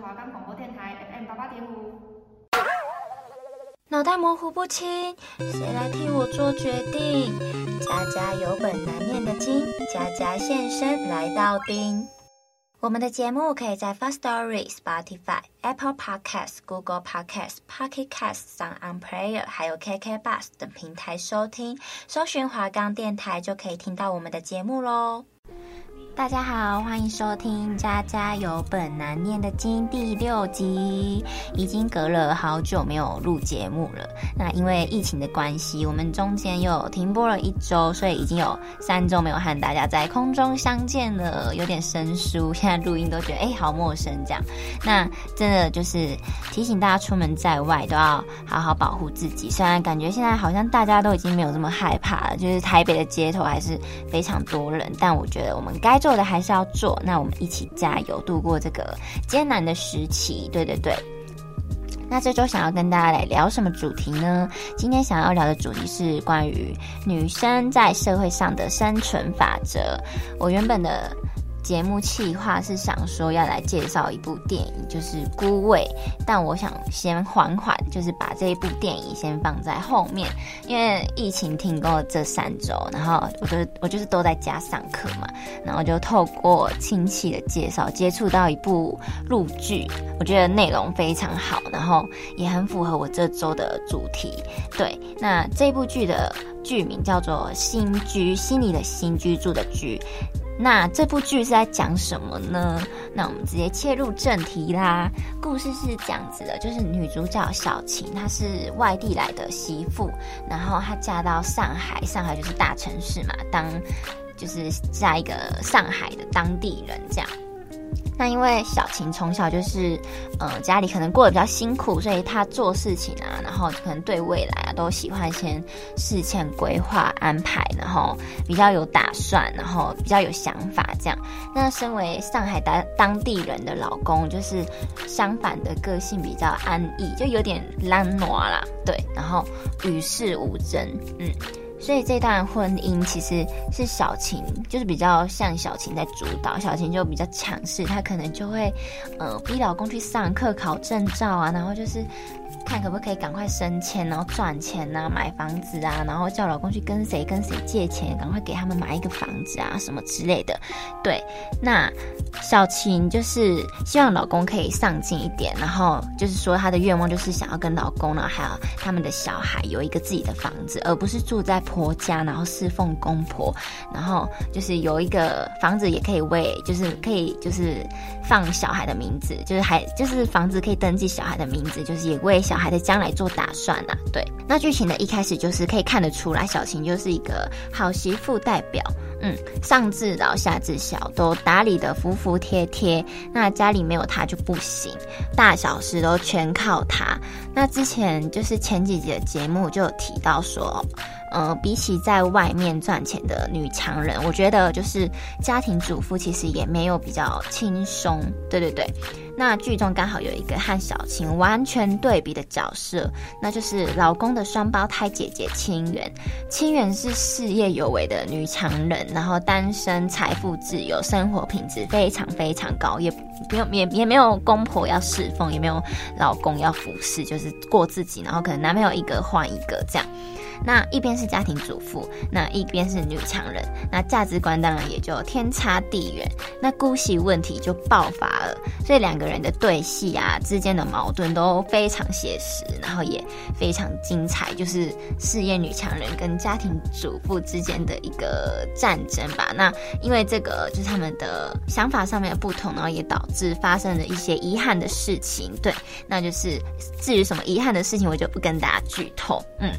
华冈广播电台 FM 八八点五。脑袋模糊不清，谁来替我做决定？家家有本难念的经，家家现身来到丁。我们的节目可以在 Firstory、Spotify、Apple Podcasts、Google Podcasts、Pocket Casts、SoundOnPlayer 还有 KK Bus 等平台收听，搜寻华冈电台就可以听到我们的节目喽。大家好，欢迎收听《家家有本难念的经》第六集。已经隔了好久没有录节目了。那因为疫情的关系，我们中间又停播了一周，所以已经有三周没有和大家在空中相见了，有点生疏。现在录音都觉得哎，好陌生这样。那真的就是提醒大家，出门在外都要好好保护自己。虽然感觉现在好像大家都已经没有这么害怕了，就是台北的街头还是非常多人，但我觉得我们该。做的还是要做，那我们一起加油，度过这个艰难的时期。对对对，那这周想要跟大家来聊什么主题呢？今天想要聊的主题是关于女生在社会上的生存法则。我原本的。节目企划是想说要来介绍一部电影，就是《孤味》，但我想先缓缓，就是把这一部电影先放在后面，因为疫情停工了这三周，然后我就我就是都在家上课嘛，然后就透过亲戚的介绍接触到一部录剧，我觉得内容非常好，然后也很符合我这周的主题。对，那这部剧的剧名叫做《新居》，心里的新，居住的居。那这部剧是在讲什么呢？那我们直接切入正题啦。故事是这样子的，就是女主角小琴，她是外地来的媳妇，然后她嫁到上海，上海就是大城市嘛，当就是嫁一个上海的当地人这样。那因为小晴从小就是，呃，家里可能过得比较辛苦，所以她做事情啊，然后可能对未来啊都喜欢先事前规划安排，然后比较有打算，然后比较有想法这样。那身为上海当当地人的老公，就是相反的个性比较安逸，就有点懒惰啦，对，然后与世无争，嗯。所以这段婚姻其实是小晴，就是比较像小晴在主导，小晴就比较强势，她可能就会，呃，逼老公去上课考证照啊，然后就是。看可不可以赶快升迁，然后赚钱啊，买房子啊，然后叫老公去跟谁跟谁借钱，赶快给他们买一个房子啊，什么之类的。对，那小晴就是希望老公可以上进一点，然后就是说她的愿望就是想要跟老公呢，还有他们的小孩有一个自己的房子，而不是住在婆家，然后侍奉公婆，然后就是有一个房子也可以为，就是可以就是放小孩的名字，就是还就是房子可以登记小孩的名字，就是也为。小孩的将来做打算呐、啊，对，那剧情的一开始就是可以看得出来，小晴就是一个好媳妇代表，嗯，上至老下至小都打理得服服帖帖，那家里没有他就不行，大小事都全靠他。那之前就是前几集的节目就有提到说。呃，比起在外面赚钱的女强人，我觉得就是家庭主妇其实也没有比较轻松。对对对，那剧中刚好有一个和小青完全对比的角色，那就是老公的双胞胎姐姐清源。清源是事业有为的女强人，然后单身，财富自由，生活品质非常非常高，也不用也也没有公婆要侍奉，也没有老公要服侍，就是过自己，然后可能男朋友一个换一个这样。那一边是家庭主妇，那一边是女强人，那价值观当然也就天差地远，那姑息问题就爆发了，所以两个人的对戏啊之间的矛盾都非常写实，然后也非常精彩，就是事业女强人跟家庭主妇之间的一个战争吧。那因为这个就是他们的想法上面的不同，然后也导致发生了一些遗憾的事情。对，那就是至于什么遗憾的事情，我就不跟大家剧透。嗯。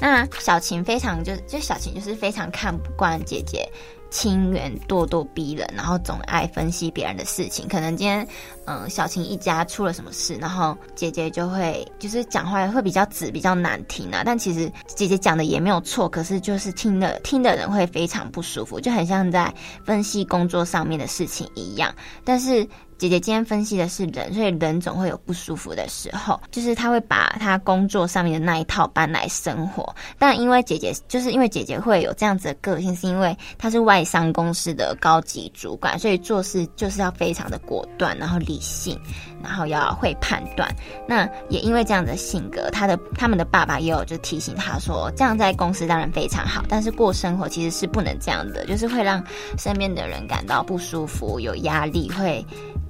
那小晴非常就就小晴就是非常看不惯姐姐清源咄咄逼人，然后总爱分析别人的事情。可能今天嗯小晴一家出了什么事，然后姐姐就会就是讲话会比较直，比较难听啊。但其实姐姐讲的也没有错，可是就是听的听的人会非常不舒服，就很像在分析工作上面的事情一样。但是。姐姐今天分析的是人，所以人总会有不舒服的时候，就是她会把她工作上面的那一套搬来生活。但因为姐姐，就是因为姐姐会有这样子的个性，是因为她是外商公司的高级主管，所以做事就是要非常的果断，然后理性，然后要会判断。那也因为这样的性格，她的他们的爸爸也有就提醒她说，这样在公司当然非常好，但是过生活其实是不能这样的，就是会让身边的人感到不舒服、有压力，会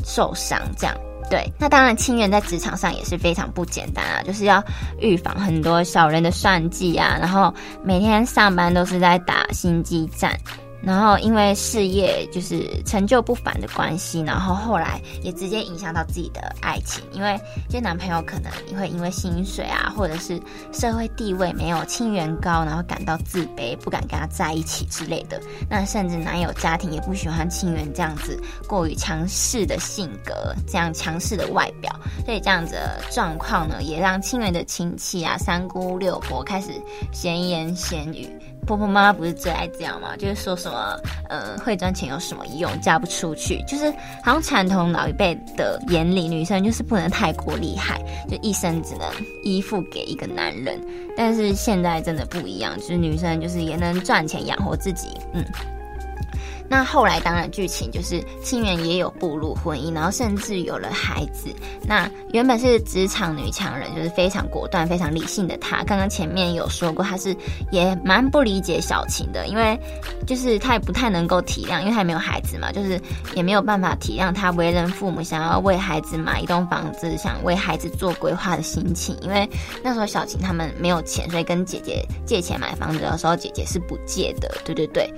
受伤。这样对，那当然，清源在职场上也是非常不简单啊，就是要预防很多小人的算计啊，然后每天上班都是在打心机战。然后因为事业就是成就不凡的关系，然后后来也直接影响到自己的爱情，因为这男朋友可能会因为薪水啊，或者是社会地位没有清源高，然后感到自卑，不敢跟他在一起之类的。那甚至男友家庭也不喜欢清源这样子过于强势的性格，这样强势的外表，所以这样子的状况呢，也让清源的亲戚啊、三姑六婆开始闲言闲语。婆婆妈妈不是最爱这样吗？就是说什么，呃，会赚钱有什么用？嫁不出去，就是好像传统老一辈的眼里，女生就是不能太过厉害，就一生只能依附给一个男人。但是现在真的不一样，就是女生就是也能赚钱养活自己，嗯。那后来当然剧情就是清源也有步入婚姻，然后甚至有了孩子。那原本是职场女强人，就是非常果断、非常理性的她，刚刚前面有说过，她是也蛮不理解小晴的，因为就是她也不太能够体谅，因为她也没有孩子嘛，就是也没有办法体谅她为人父母想要为孩子买一栋房子，想为孩子做规划的心情。因为那时候小晴他们没有钱，所以跟姐姐借钱买房子的时候，姐姐是不借的。对对对。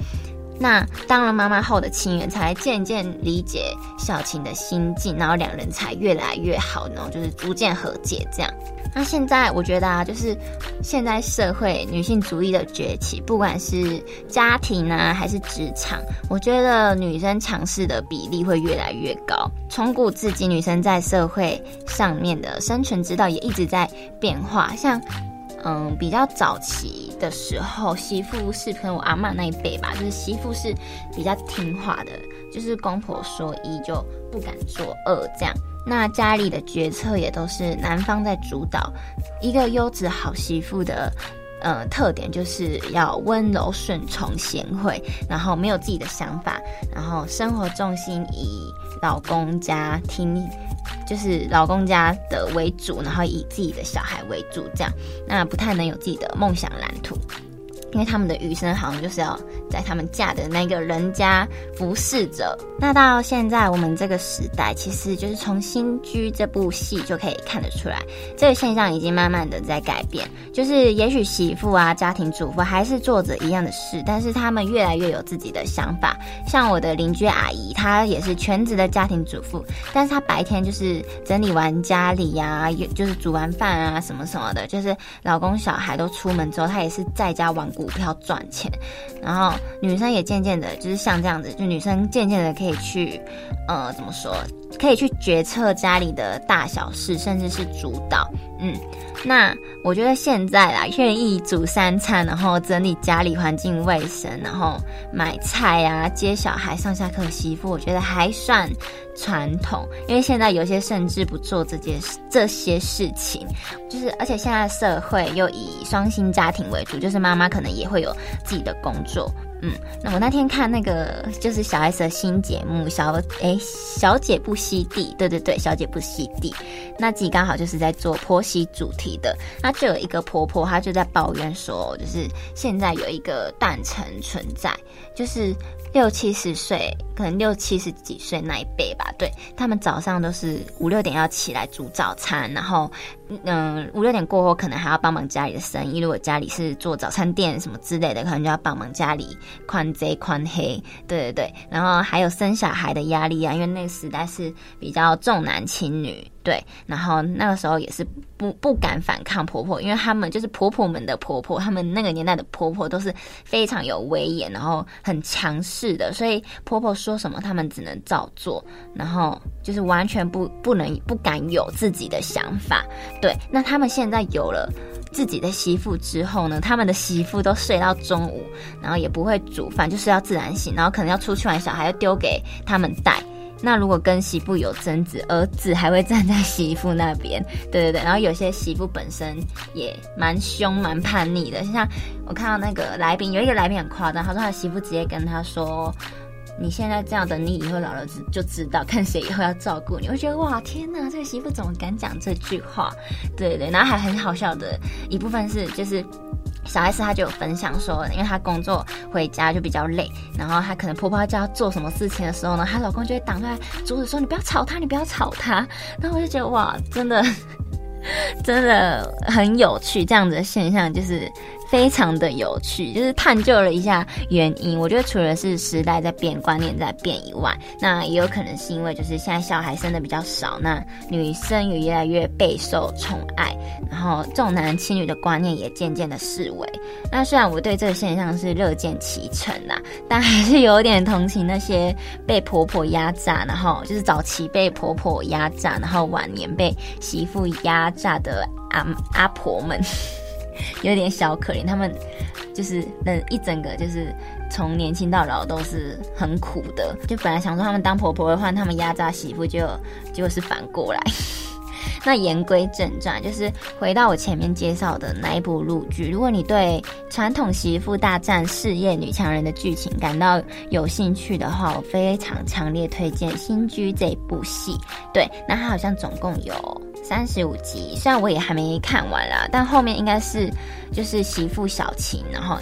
那当了妈妈后的清源才渐渐理解小晴的心境，然后两人才越来越好，呢就是逐渐和解这样。那现在我觉得啊，就是现在社会女性主义的崛起，不管是家庭啊还是职场，我觉得女生强势的比例会越来越高。从古至今，女生在社会上面的生存之道也一直在变化，像。嗯，比较早期的时候，媳妇是可能我阿妈那一辈吧，就是媳妇是比较听话的，就是公婆说一就不敢做二这样。那家里的决策也都是男方在主导。一个优质好媳妇的，呃，特点就是要温柔顺从、贤惠，然后没有自己的想法，然后生活重心以老公家听。就是老公家的为主，然后以自己的小孩为主，这样，那不太能有自己的梦想蓝图。因为他们的余生好像就是要在他们嫁的那个人家服侍着。那到现在我们这个时代，其实就是从《新居》这部戏就可以看得出来，这个现象已经慢慢的在改变。就是也许媳妇啊、家庭主妇还是做着一样的事，但是他们越来越有自己的想法。像我的邻居阿姨，她也是全职的家庭主妇，但是她白天就是整理完家里呀、啊，就是煮完饭啊什么什么的，就是老公小孩都出门之后，她也是在家玩股票赚钱，然后女生也渐渐的，就是像这样子，就女生渐渐的可以去，呃，怎么说，可以去决策家里的大小事，甚至是主导。嗯，那我觉得现在啦，愿意煮三餐，然后整理家里环境卫生，然后买菜啊，接小孩上下课，媳妇，我觉得还算传统。因为现在有些甚至不做这件事，这些事情，就是而且现在社会又以双薪家庭为主，就是妈妈可能也会有自己的工作。嗯，那我那天看那个就是小 S 的新节目小哎小姐不吸地，对对对，小姐不吸地，那自己刚好就是在做婆媳主题的，那就有一个婆婆她就在抱怨说，就是现在有一个断层存在，就是。六七十岁，可能六七十几岁那一辈吧，对，他们早上都是五六点要起来煮早餐，然后，嗯，五六点过后可能还要帮忙家里的生意。如果家里是做早餐店什么之类的，可能就要帮忙家里宽贼宽黑，对对对。然后还有生小孩的压力啊，因为那个时代是比较重男轻女。对，然后那个时候也是不不敢反抗婆婆，因为他们就是婆婆们的婆婆，他们那个年代的婆婆都是非常有威严，然后很强势的，所以婆婆说什么他们只能照做，然后就是完全不不能不敢有自己的想法。对，那他们现在有了自己的媳妇之后呢，他们的媳妇都睡到中午，然后也不会煮饭，就是要自然醒，然后可能要出去玩，小孩要丢给他们带。那如果跟媳妇有争执，儿子还会站在媳妇那边，对对对。然后有些媳妇本身也蛮凶、蛮叛逆的，就像我看到那个来宾，有一个来宾很夸张，他说他媳妇直接跟他说：“你现在这样等，你以后老了就知道，看谁以后要照顾你。”我觉得哇，天哪，这个媳妇怎么敢讲这句话？对对，然后还很好笑的一部分是，就是。小 S 她就有分享说，因为她工作回家就比较累，然后她可能婆婆叫她做什么事情的时候呢，她老公就会挡在桌子说：“你不要吵她，你不要吵她。”然后我就觉得哇，真的 真的很有趣，这样子的现象就是。非常的有趣，就是探究了一下原因。我觉得除了是时代在变，观念在变以外，那也有可能是因为就是现在小孩生的比较少，那女生也越来越备受宠爱，然后重男轻女的观念也渐渐的式微。那虽然我对这个现象是乐见其成啦，但还是有点同情那些被婆婆压榨，然后就是早期被婆婆压榨，然后晚年被媳妇压榨的阿阿婆们。有点小可怜，他们就是那一整个就是从年轻到老都是很苦的。就本来想说他们当婆婆的话他们压榨媳妇，就就是反过来。那言归正传，就是回到我前面介绍的那一部陆剧。如果你对传统媳妇大战事业女强人的剧情感到有兴趣的话，我非常强烈推荐《新居》这部戏。对，那它好像总共有三十五集，虽然我也还没看完啦，但后面应该是就是媳妇小情，然后。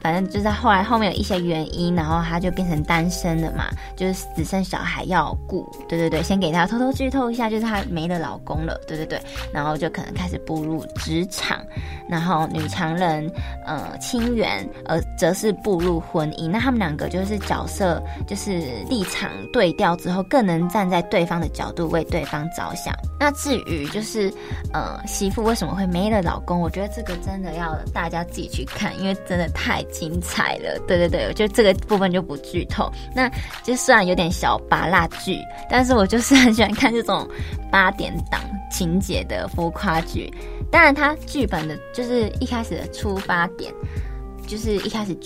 反正就在后来后面有一些原因，然后他就变成单身了嘛，就是只剩小孩要顾。对对对，先给他偷偷剧透一下，就是他没了老公了。对对对，然后就可能开始步入职场，然后女强人呃清源呃则是步入婚姻。那他们两个就是角色就是立场对调之后，更能站在对方的角度为对方着想。那至于就是呃媳妇为什么会没了老公，我觉得这个真的要大家自己去看，因为真的太。精彩了，对对对，就这个部分就不剧透。那就虽然有点小芭乐剧，但是我就是很喜欢看这种八点档情节的浮夸剧。当然，它剧本的就是一开始的出发点，就是一开始。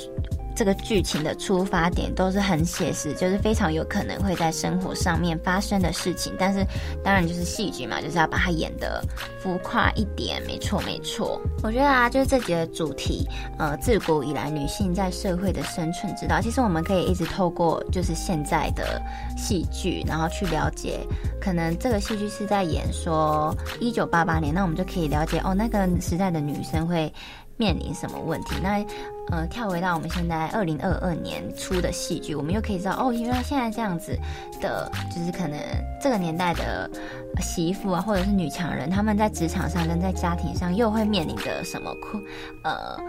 这个剧情的出发点都是很写实，就是非常有可能会在生活上面发生的事情。但是当然就是戏剧嘛，就是要把它演得浮夸一点。没错，没错。我觉得啊，就是这集的主题，呃，自古以来女性在社会的生存之道。其实我们可以一直透过就是现在的戏剧，然后去了解，可能这个戏剧是在演说一九八八年，那我们就可以了解哦，那个时代的女生会。面临什么问题？那呃，跳回到我们现在二零二二年初的戏剧，我们又可以知道哦，原来现在这样子的，就是可能这个年代的媳妇啊，或者是女强人，他们在职场上跟在家庭上又会面临着什么困，呃，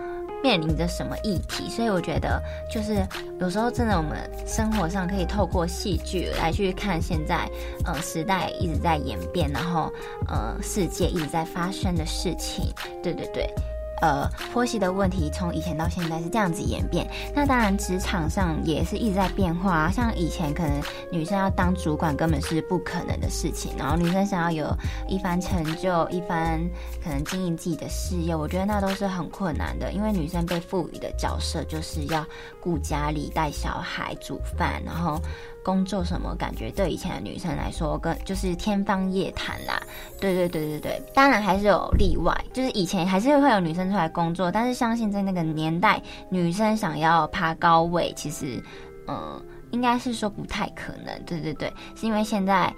面临着什么议题？所以我觉得，就是有时候真的，我们生活上可以透过戏剧来去看现在，呃，时代一直在演变，然后呃，世界一直在发生的事情。对对对。呃，婆媳的问题从以前到现在是这样子演变。那当然，职场上也是一直在变化。像以前可能女生要当主管根本是不可能的事情，然后女生想要有一番成就、一番可能经营自己的事业，我觉得那都是很困难的。因为女生被赋予的角色就是要顾家里、带小孩、煮饭，然后。工作什么感觉对以前的女生来说，跟就是天方夜谭啦。对对对对对，当然还是有例外，就是以前还是会有女生出来工作，但是相信在那个年代，女生想要爬高位，其实，嗯，应该是说不太可能。对对对，是因为现在。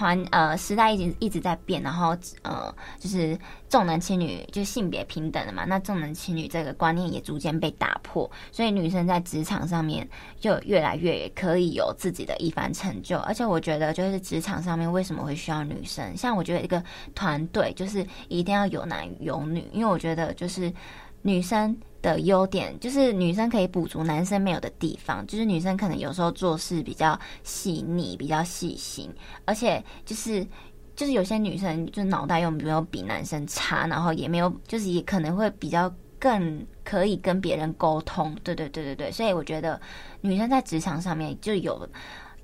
环呃时代一直一直在变，然后呃就是重男轻女，就性别平等了嘛。那重男轻女这个观念也逐渐被打破，所以女生在职场上面就越来越可以有自己的一番成就。而且我觉得，就是职场上面为什么会需要女生？像我觉得一个团队就是一定要有男有女，因为我觉得就是女生。的优点就是女生可以补足男生没有的地方，就是女生可能有时候做事比较细腻、比较细心，而且就是就是有些女生就脑袋又没有比男生差，然后也没有就是也可能会比较更可以跟别人沟通，对对对对对，所以我觉得女生在职场上面就有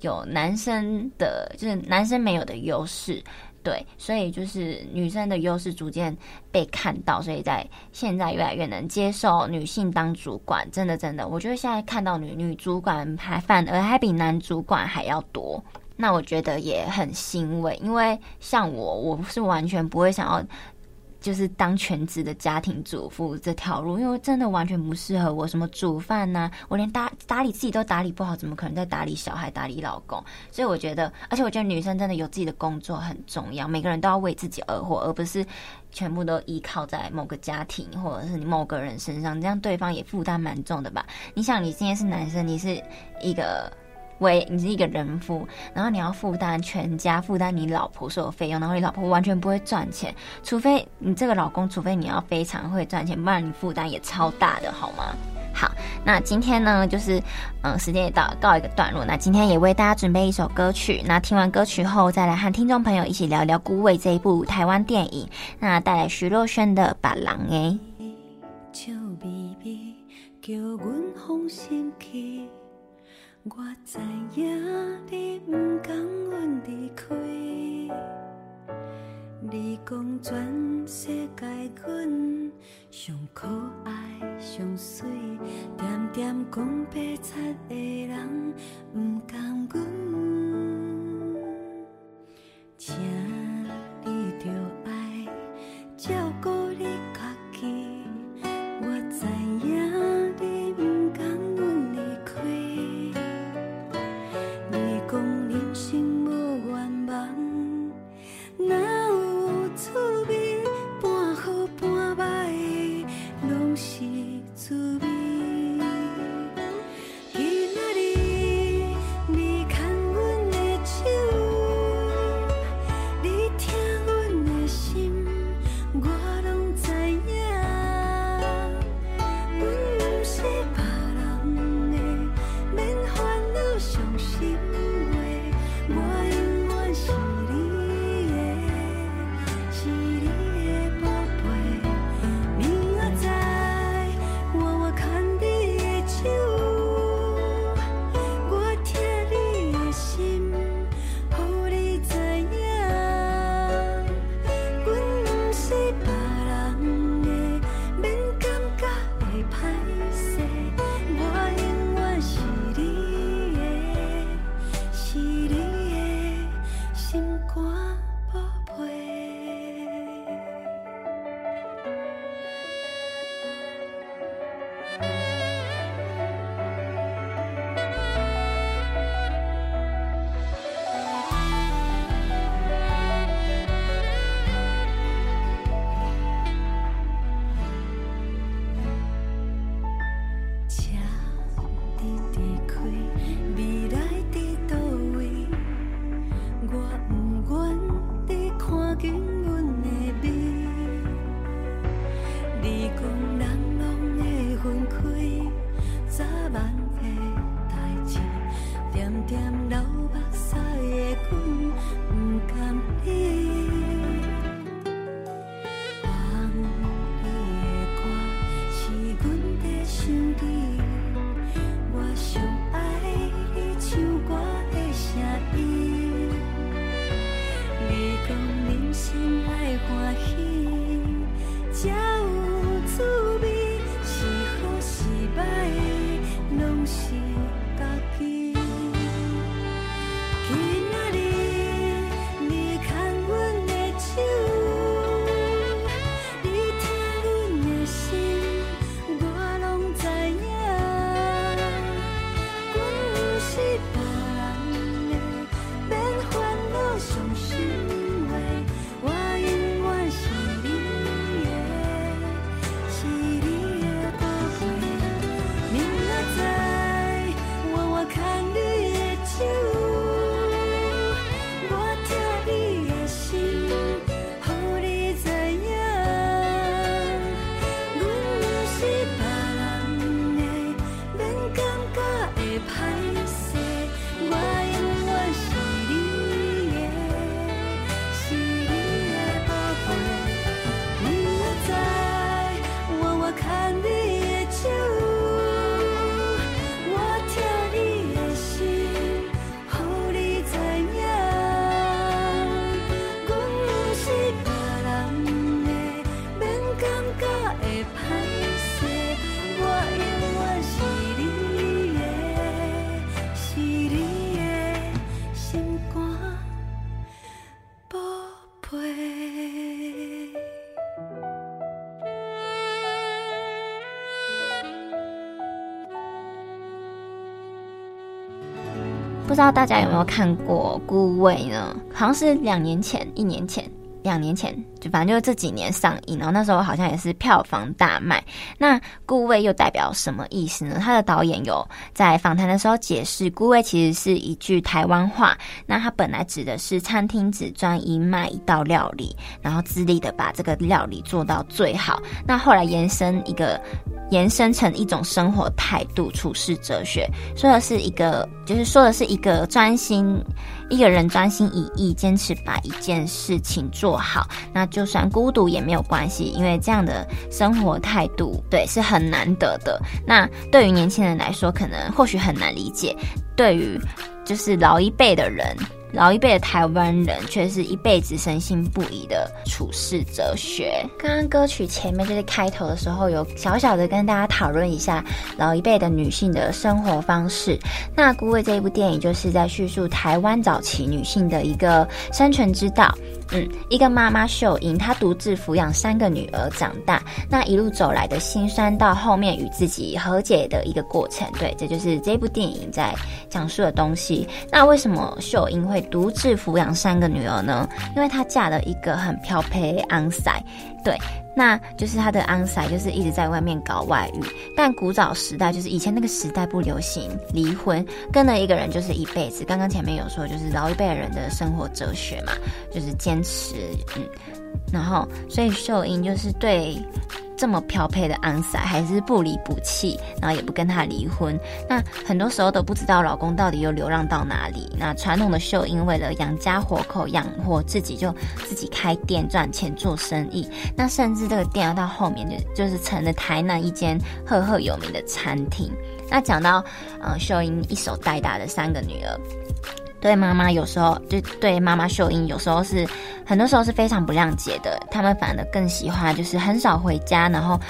有男生的就是男生没有的优势。对，所以就是女生的优势逐渐被看到，所以在现在越来越能接受女性当主管，真的真的，我觉得现在看到女女主管还反而还比男主管还要多。那我觉得也很欣慰，因为像我，我是完全不会想要。就是当全职的家庭主妇这条路，因为真的完全不适合我。什么煮饭呐、我连打打理自己都打理不好，怎么可能在打理小孩、打理老公？所以我觉得，而且我觉得女生真的有自己的工作很重要，每个人都要为自己而活，而不是全部都依靠在某个家庭或者是你某个人身上，这样对方也负担蛮重的吧？你想，你今天是男生，你是一个。喂，你是一个人夫，然后你要负担全家，负担你老婆所有费用，然后你老婆完全不会赚钱，除非你这个老公，除非你要非常会赚钱，不然你负担也超大的，好吗？好，那今天呢，就是嗯，时间也到，告一个段落。那今天也为大家准备一首歌曲，那听完歌曲后，再来和听众朋友一起聊聊《孤味》这一部台湾电影，那带来徐若瑄的《别人的》。我知影你不甘阮离开，你讲全世界阮上可爱上水，点点讲白贼的人不甘阮，请不知道大家有没有看过《孤味》呢？好像是两年前、一年前。两年前，反正就是这几年上映，然后那时候好像也是票房大卖。那“顾味”又代表什么意思呢？他的导演有在访谈的时候解释，“顾味”其实是一句台湾话，那它本来指的是餐厅只专一卖一道料理，然后致力的把这个料理做到最好。那后来延伸一个。延伸成一种生活态度、处事哲学，说的是一个，就是说的是一个专心一个人专心一意，坚持把一件事情做好，那就算孤独也没有关系，因为这样的生活态度，对，是很难得的。那对于年轻人来说，可能或许很难理解；对于就是老一辈的人。老一辈的台湾人却是一辈子深信不疑的处世哲学。刚刚歌曲前面就是开头的时候，有小小的跟大家讨论一下老一辈的女性的生活方式。那《孤味》这一部电影就是在叙述台湾早期女性的一个生存之道。嗯，一个妈妈秀英，她独自抚养三个女儿长大，那一路走来的辛酸，到后面与自己和解的一个过程。对，这就是这部电影在讲述的东西。那为什么秀英会独自抚养三个女儿呢？因为她嫁了一个很漂配昂塞。对，那就是他的安塞，就是一直在外面搞外遇。但古早时代，就是以前那个时代不流行离婚，跟了一个人就是一辈子。刚刚前面有说，就是老一辈人的生活哲学嘛，就是坚持，嗯，然后所以秀英就是对。这么漂配的安塞还是不离不弃，然后也不跟他离婚。那很多时候都不知道老公到底又流浪到哪里。那传统的秀英为了养家活口，养活自己，就自己开店赚钱做生意。那甚至这个店要到后面就就是成了台南一间赫赫有名的餐厅。那讲到嗯，秀英一手带大的三个女儿。对妈妈有时候就对妈妈秀英有时候是很多时候是非常不谅解的，他们反而更喜欢就是很少回家，然后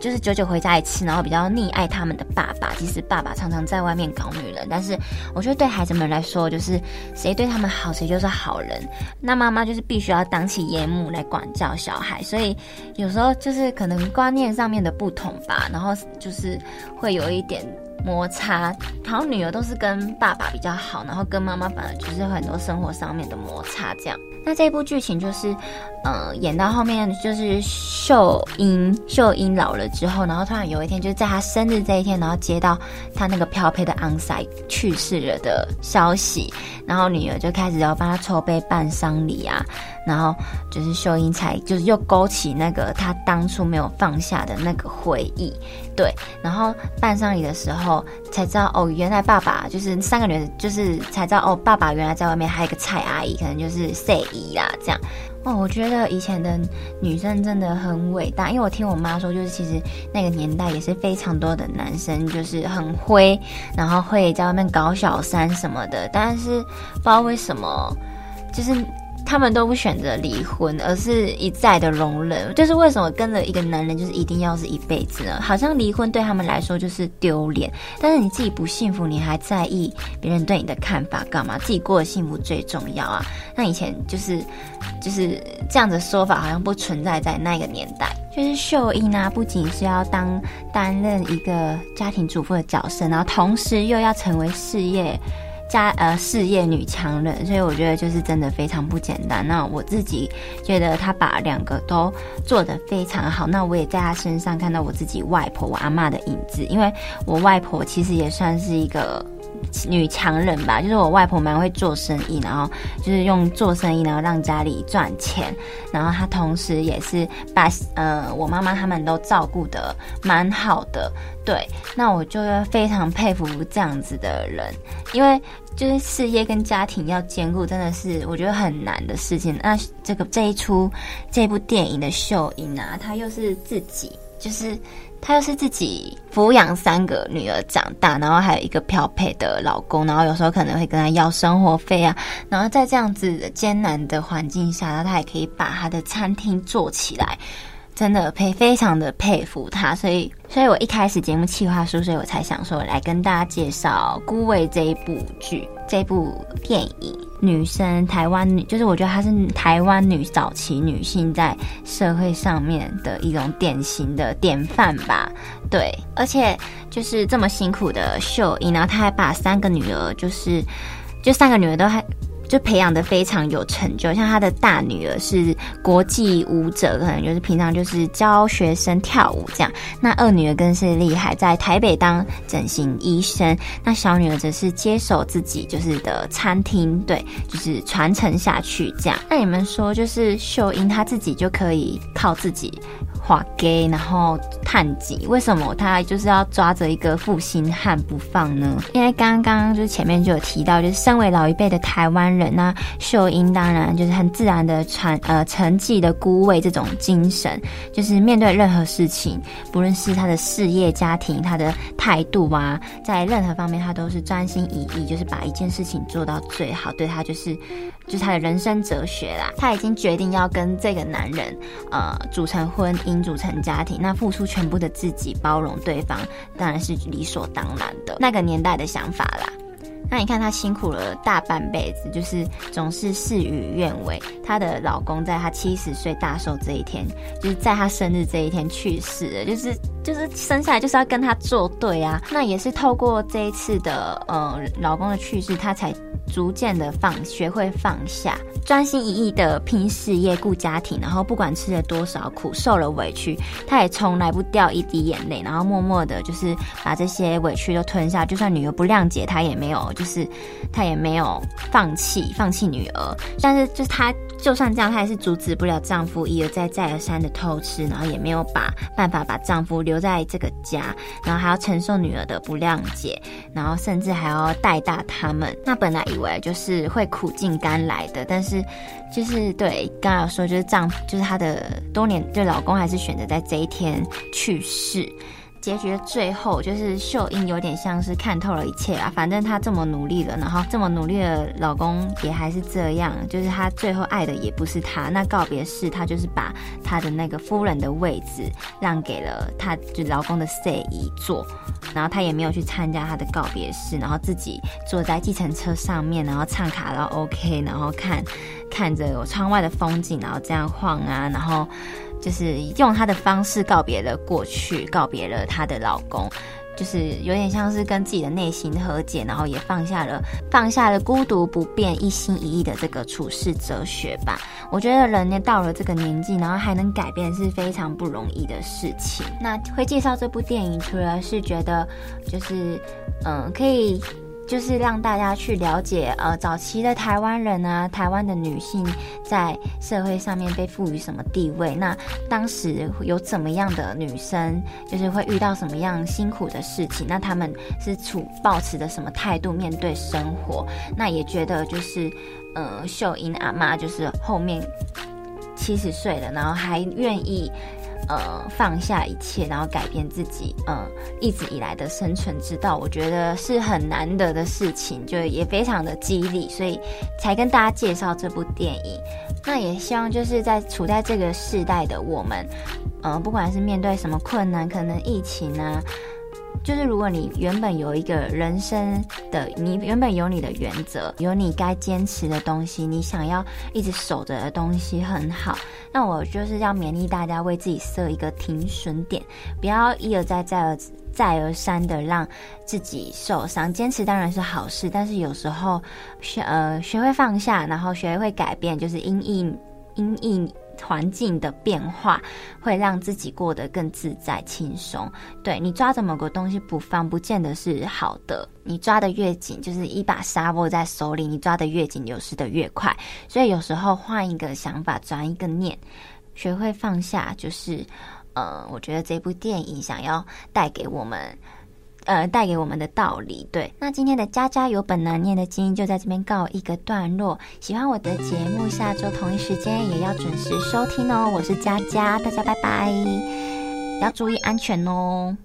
就是久久回家一次，然后比较溺爱他们的爸爸。即使爸爸常常在外面搞女人，但是我觉得对孩子们来说，就是谁对他们好，谁就是好人。那妈妈就是必须要当起严母来管教小孩，所以有时候就是可能观念上面的不同吧，然后就是会有一点。摩擦，然后女儿都是跟爸爸比较好，然后跟妈妈反而就是很多生活上面的摩擦这样。那这一部剧情就是，呃，演到后面就是秀英，秀英老了之后，然后突然有一天就是在她生日这一天，然后接到她那个漂配的昂塞去世了的消息，然后女儿就开始要帮她筹备办丧礼啊，然后就是秀英才就是又勾起那个她当初没有放下的那个回忆。对，然后办丧礼的时候才知道哦，原来爸爸就是三个女儿，就是才知道哦，爸爸原来在外面还有一个蔡阿姨，可能就是谢姨啦，这样哦。我觉得以前的女生真的很伟大，因为我听我妈说，就是其实那个年代也是非常多的男生就是很灰，然后会在外面搞小三什么的，但是不知道为什么，就是。他们都不选择离婚，而是一再的容忍。就是为什么跟着一个男人，就是一定要是一辈子呢？好像离婚对他们来说就是丢脸。但是你自己不幸福，你还在意别人对你的看法干嘛？自己过得幸福最重要啊！那以前就是就是这样的说法，好像不存在在那个年代。就是秀英啊，不仅是要当担任一个家庭主妇的角色，然后同时又要成为事业。家呃事业女强人，所以我觉得就是真的非常不简单。那我自己觉得她把两个都做得非常好。那我也在她身上看到我自己外婆、我阿妈的影子，因为我外婆其实也算是一个女强人吧。就是我外婆蛮会做生意，然后就是用做生意然后让家里赚钱，然后她同时也是把呃我妈妈他们都照顾得蛮好的。对，那我就非常佩服这样子的人，因为就是事业跟家庭要兼顾，真的是我觉得很难的事情。那这个这一出这部电影的秀英啊，她又是自己，就是她又是自己抚养三个女儿长大，然后还有一个漂配的老公，然后有时候可能会跟她要生活费啊，然后在这样子艰难的环境下，然后她也可以把她的餐厅做起来。真的佩非常的佩服他，所以，所以我一开始节目企划书，所以我才想说来跟大家介绍《孤味》这一部剧，这部电影。女生，台湾女，就是我觉得她是台湾女早期女性在社会上面的一种典型的典范吧。对，而且就是这么辛苦的秀英，然后她还把三个女儿就是。就三个女儿都还。就培养得非常有成就，像他的大女儿是国际舞者，可能就是平常就是教学生跳舞这样。那二女儿更是厉害，在台北当整形医生。那小女儿则是接手自己就是的餐厅，对，就是传承下去这样。那你们说，就是秀英她自己就可以靠自己。画给，然后探己，为什么他就是要抓着一个负心汉不放呢？因为刚刚就是前面就有提到，就是身为老一辈的台湾人，那秀英当然就是很自然的传呃承继的孤味这种精神，就是面对任何事情，不论是他的事业、家庭，他的态度啊，在任何方面他都是专心一意，就是把一件事情做到最好。对他就是就是他的人生哲学啦。他已经决定要跟这个男人呃组成婚姻。组成家庭，那付出全部的自己，包容对方，当然是理所当然的。那个年代的想法啦。那你看她辛苦了大半辈子，就是总是事与愿违。她的老公在她七十岁大寿这一天，就是在她生日这一天去世了，就是就是生下来就是要跟她作对啊。那也是透过这一次的呃老公的去世，她才。逐渐的放，学会放下，专心一意的拼事业、顾家庭，然后不管吃了多少苦，受了委屈，他也从来不掉一滴眼泪，然后默默的，就是把这些委屈都吞下。就算女儿不谅解，他也没有，就是他也没有放弃，放弃女儿。但是，就是他就算这样，她也是阻止不了丈夫一而再、再而三的偷吃，然后也没有把办法把丈夫留在这个家，然后还要承受女儿的不谅解，然后甚至还要带大他们。那本来以为就是会苦尽甘来的，但是就是对刚刚有说，就是丈夫就是她的多年对老公还是选择在这一天去世。结局的最后，就是秀英有点像是看透了一切啊，反正她这么努力了，然后这么努力的老公也还是这样，就是她最后爱的也不是他。那告别式，她就是把她的那个夫人的位置让给了她就老公的司仪坐，然后她也没有去参加她的告别式，然后自己坐在计程车上面，然后唱卡拉 OK，然后看看着有窗外的风景，然后这样晃啊，然后。就是用她的方式告别了过去，告别了她的老公，就是有点像是跟自己的内心和解，然后也放下了放下了孤独不变、一心一意的这个处世哲学吧。我觉得人呢到了这个年纪，然后还能改变是非常不容易的事情。那会介绍这部电影，除了是觉得就是嗯可以。就是让大家去了解，呃，早期的台湾人啊，台湾的女性在社会上面被赋予什么地位？那当时有怎么样的女生，就是会遇到什么样辛苦的事情？那他们是处抱持着什么态度面对生活？那也觉得就是，呃，秀英阿妈就是后面七十岁了，然后还愿意。呃，放下一切，然后改变自己，呃，一直以来的生存之道，我觉得是很难得的事情，就也非常的激励，所以才跟大家介绍这部电影。那也希望就是在处在这个世代的我们，呃，不管是面对什么困难，可能疫情啊。就是如果你原本有一个人生的，你原本有你的原则，有你该坚持的东西，你想要一直守着的东西很好。那我就是要勉励大家为自己设一个停损点，不要一而再、再而再而三的让自己受伤。坚持当然是好事，但是有时候学呃学会放下，然后学会改变，就是因应因应。环境的变化会让自己过得更自在轻松。对，你抓着某个东西不放，不见得是好的。你抓得越紧，就是一把沙握在手里，你抓得越紧，流失得越快。所以有时候换一个想法，转一个念，学会放下，就是，呃，我觉得这部电影想要带给我们。呃，带给我们的道理。对，那今天的家家有本难念的经就在这边告一个段落。喜欢我的节目，下周同一时间也要准时收听哦。我是佳佳，大家拜拜，要注意安全哦。